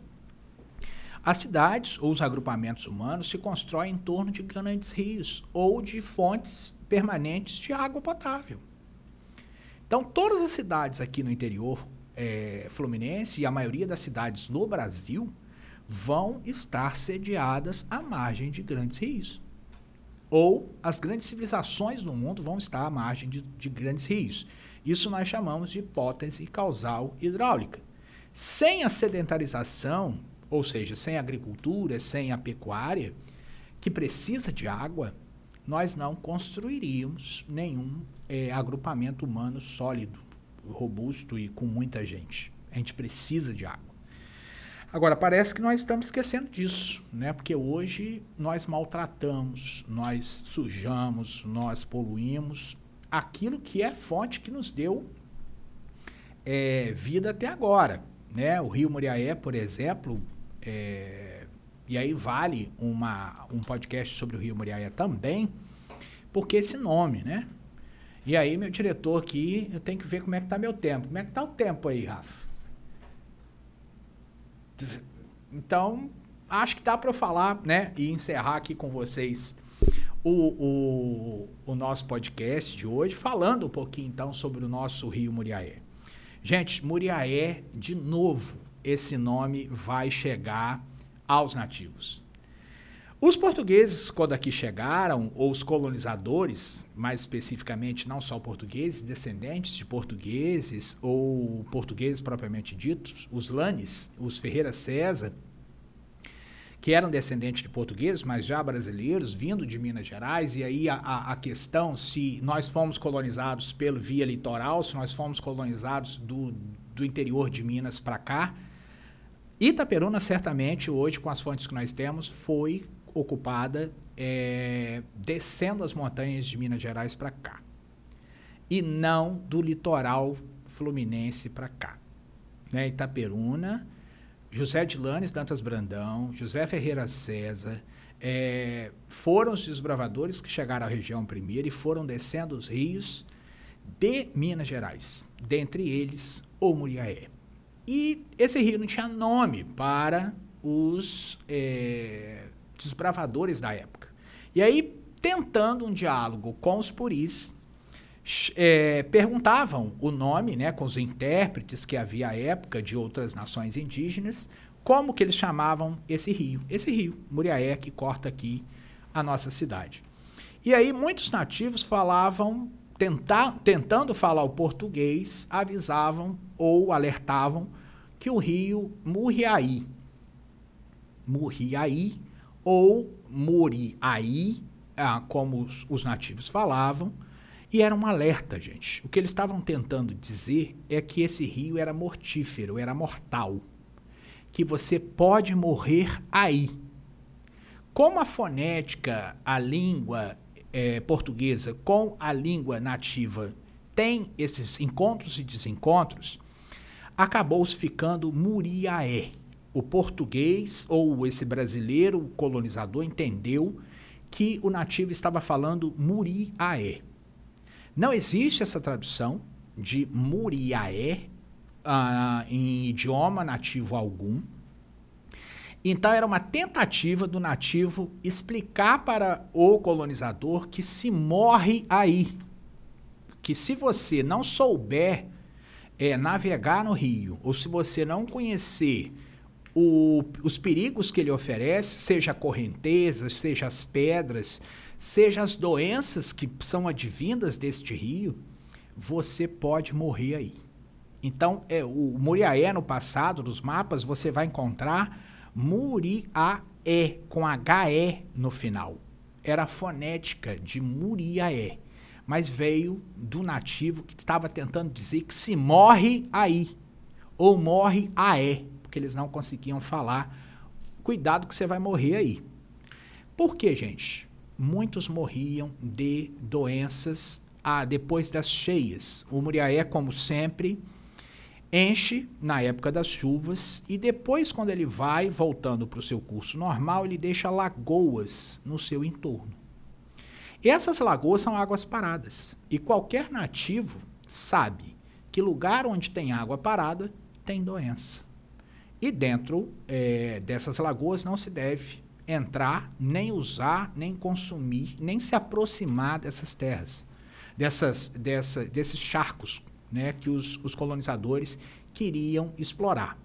as cidades ou os agrupamentos humanos se constroem em torno de grandes rios ou de fontes permanentes de água potável. Então, todas as cidades aqui no interior é, fluminense e a maioria das cidades no Brasil vão estar sediadas à margem de grandes rios ou as grandes civilizações no mundo vão estar à margem de, de grandes rios. Isso nós chamamos de hipótese causal hidráulica. Sem a sedentarização, ou seja, sem a agricultura, sem a pecuária, que precisa de água, nós não construiríamos nenhum é, agrupamento humano sólido, robusto e com muita gente. A gente precisa de água. Agora, parece que nós estamos esquecendo disso, né? Porque hoje nós maltratamos, nós sujamos, nós poluímos aquilo que é fonte que nos deu é, vida até agora, né? O Rio Muriaé, por exemplo, é, e aí vale uma, um podcast sobre o Rio Muriaé também, porque esse nome, né? E aí, meu diretor aqui, eu tenho que ver como é que tá meu tempo. Como é que tá o tempo aí, Rafa? Então, acho que dá para falar, né? E encerrar aqui com vocês o, o, o, nosso podcast de hoje, falando um pouquinho então sobre o nosso Rio Muriaé. Gente, Muriaé, de novo, esse nome vai chegar aos nativos. Os portugueses, quando aqui chegaram, ou os colonizadores, mais especificamente não só portugueses, descendentes de portugueses, ou portugueses propriamente ditos, os Lanes, os Ferreira César, que eram descendentes de portugueses, mas já brasileiros, vindo de Minas Gerais, e aí a, a questão se nós fomos colonizados pelo via litoral, se nós fomos colonizados do, do interior de Minas para cá, Itaperuna, certamente, hoje, com as fontes que nós temos, foi ocupada é, descendo as montanhas de Minas Gerais para cá. E não do litoral fluminense para cá. Né? Itaperuna, José de Lanes Dantas Brandão, José Ferreira César, é, foram os desbravadores que chegaram à região primeiro e foram descendo os rios de Minas Gerais, dentre eles o Muriaé. E esse rio não tinha nome para os é, desbravadores da época. E aí, tentando um diálogo com os puris, é, perguntavam o nome, né, com os intérpretes que havia à época de outras nações indígenas, como que eles chamavam esse rio. Esse rio, Muriaé, que corta aqui a nossa cidade. E aí muitos nativos falavam, tentar, tentando falar o português, avisavam ou alertavam que o rio Muriaí, Muriaí ou Muriaí, ah, como os, os nativos falavam, e era um alerta, gente. O que eles estavam tentando dizer é que esse rio era mortífero, era mortal. Que você pode morrer aí. Como a fonética, a língua é, portuguesa com a língua nativa tem esses encontros e desencontros, acabou ficando Muriaé. O português ou esse brasileiro colonizador entendeu que o nativo estava falando Muriaé. Não existe essa tradução de Muriaé uh, em idioma nativo algum. Então era uma tentativa do nativo explicar para o colonizador que se morre aí. Que se você não souber é, navegar no rio, ou se você não conhecer o, os perigos que ele oferece, seja a correnteza, seja as pedras, seja as doenças que são advindas deste rio, você pode morrer aí. Então, é, o Muriaé no passado, nos mapas, você vai encontrar Muriaé, com HE no final. Era a fonética de Muriaé, mas veio do nativo que estava tentando dizer que se morre aí, ou morre aé, porque eles não conseguiam falar. Cuidado que você vai morrer aí. Por quê, gente? Muitos morriam de doenças ah, depois das cheias. O Muriaé, como sempre, enche na época das chuvas e depois, quando ele vai voltando para o seu curso normal, ele deixa lagoas no seu entorno. E essas lagoas são águas paradas e qualquer nativo sabe que lugar onde tem água parada tem doença. E dentro é, dessas lagoas não se deve entrar, nem usar, nem consumir, nem se aproximar dessas terras, dessas, dessa, desses charcos né, que os, os colonizadores queriam explorar.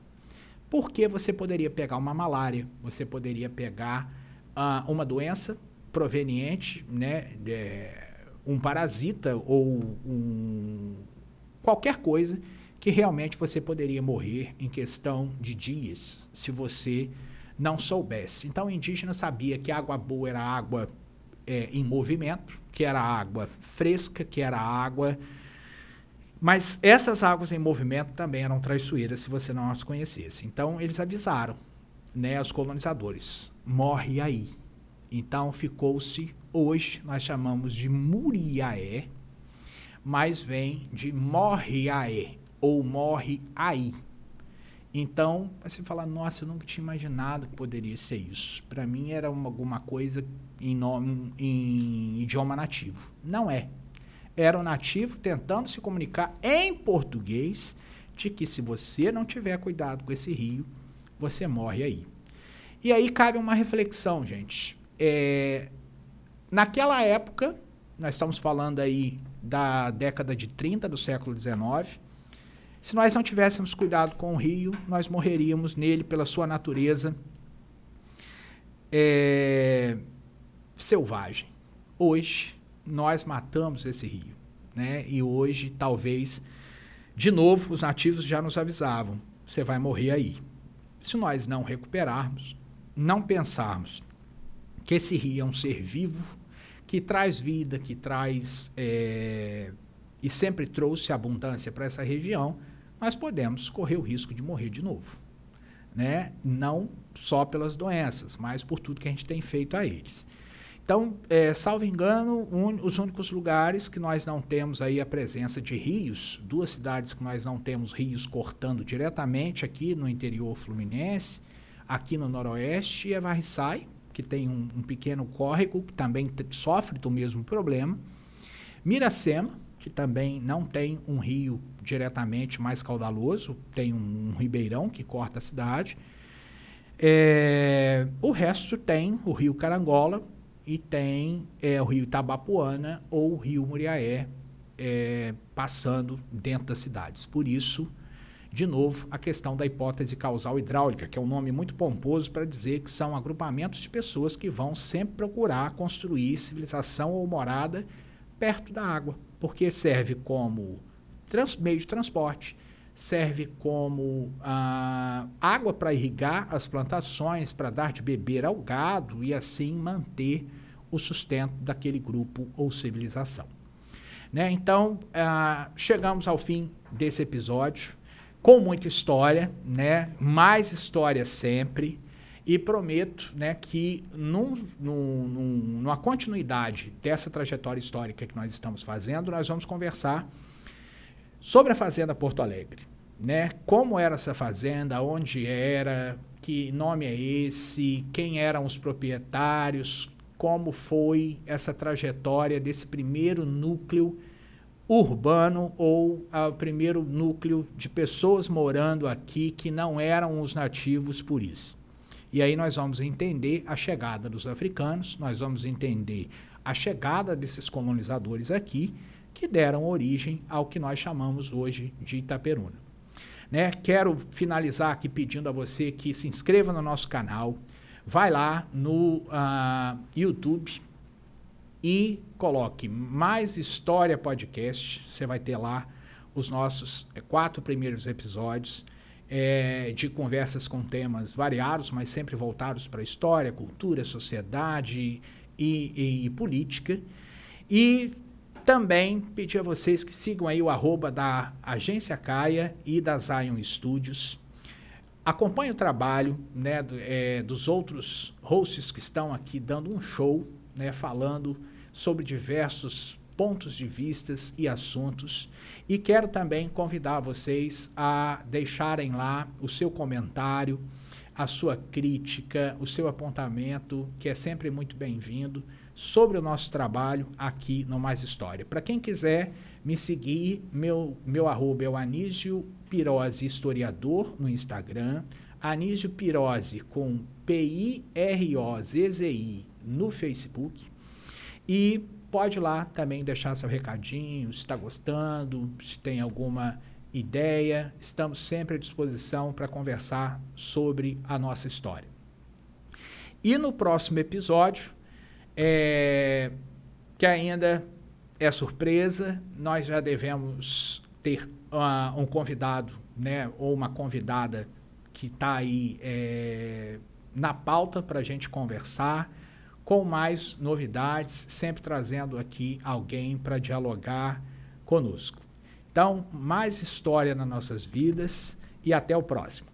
Porque você poderia pegar uma malária, você poderia pegar uh, uma doença proveniente, né, de, um parasita ou um, qualquer coisa que realmente você poderia morrer em questão de dias se você não soubesse. Então o indígena sabia que água boa era água é, em movimento, que era água fresca, que era água mas essas águas em movimento também eram traiçoeiras se você não as conhecesse. Então eles avisaram, né, os colonizadores, morre aí. Então ficou-se hoje nós chamamos de Muriaé, mas vem de Morriaé ou morre aí. Então, você fala, nossa, eu nunca tinha imaginado que poderia ser isso. Para mim era uma, alguma coisa em, nome, em idioma nativo. Não é era o nativo tentando se comunicar em português de que se você não tiver cuidado com esse rio, você morre aí. E aí cabe uma reflexão, gente. É, naquela época, nós estamos falando aí da década de 30 do século XIX, se nós não tivéssemos cuidado com o rio, nós morreríamos nele pela sua natureza é, selvagem. Hoje, nós matamos esse rio. Né? E hoje, talvez, de novo, os nativos já nos avisavam: você vai morrer aí. Se nós não recuperarmos, não pensarmos que esse rio é um ser vivo, que traz vida, que traz. É, e sempre trouxe abundância para essa região, nós podemos correr o risco de morrer de novo. Né? Não só pelas doenças, mas por tudo que a gente tem feito a eles. Então, é, salvo engano, un, os únicos lugares que nós não temos aí a presença de rios, duas cidades que nós não temos rios cortando diretamente aqui no interior fluminense, aqui no noroeste, é Varriçai, que tem um, um pequeno córrego que também sofre do mesmo problema, Miracema, que também não tem um rio diretamente mais caudaloso, tem um, um ribeirão que corta a cidade. É, o resto tem o rio Carangola, e tem é, o rio Itabapuana ou o rio Muriaé é, passando dentro das cidades. Por isso, de novo, a questão da hipótese causal hidráulica, que é um nome muito pomposo para dizer que são agrupamentos de pessoas que vão sempre procurar construir civilização ou morada perto da água, porque serve como trans, meio de transporte, serve como ah, água para irrigar as plantações, para dar de beber ao gado e assim manter o sustento daquele grupo ou civilização. Né? Então, uh, chegamos ao fim desse episódio, com muita história, né? mais história sempre, e prometo né, que num, num, numa continuidade dessa trajetória histórica que nós estamos fazendo, nós vamos conversar Sobre a Fazenda Porto Alegre, né? Como era essa fazenda, onde era, que nome é esse, quem eram os proprietários, como foi essa trajetória desse primeiro núcleo urbano ou o primeiro núcleo de pessoas morando aqui que não eram os nativos por isso. E aí nós vamos entender a chegada dos africanos, nós vamos entender a chegada desses colonizadores aqui, que deram origem ao que nós chamamos hoje de Itaperuna. Né? Quero finalizar aqui pedindo a você que se inscreva no nosso canal, vai lá no uh, YouTube e coloque Mais História Podcast. Você vai ter lá os nossos é, quatro primeiros episódios é, de conversas com temas variados, mas sempre voltados para história, cultura, sociedade e, e, e, política. E também pedir a vocês que sigam aí o arroba da Agência Caia e da Zion Studios. Acompanhe o trabalho né, do, é, dos outros hosts que estão aqui dando um show, né, falando sobre diversos pontos de vistas e assuntos. E quero também convidar vocês a deixarem lá o seu comentário, a sua crítica, o seu apontamento, que é sempre muito bem-vindo, sobre o nosso trabalho aqui no Mais História. Para quem quiser me seguir, meu, meu arroba é o Anísio Pirose Historiador no Instagram, Anísio Pirose com P-I-R-O-Z-Z-I no Facebook. E pode lá também deixar seu recadinho, se está gostando, se tem alguma ideia. Estamos sempre à disposição para conversar sobre a nossa história. E no próximo episódio, é, que ainda é surpresa, nós já devemos ter uh, um convidado, né, ou uma convidada que está aí é, na pauta para a gente conversar com mais novidades, sempre trazendo aqui alguém para dialogar conosco. Então, mais história nas nossas vidas e até o próximo.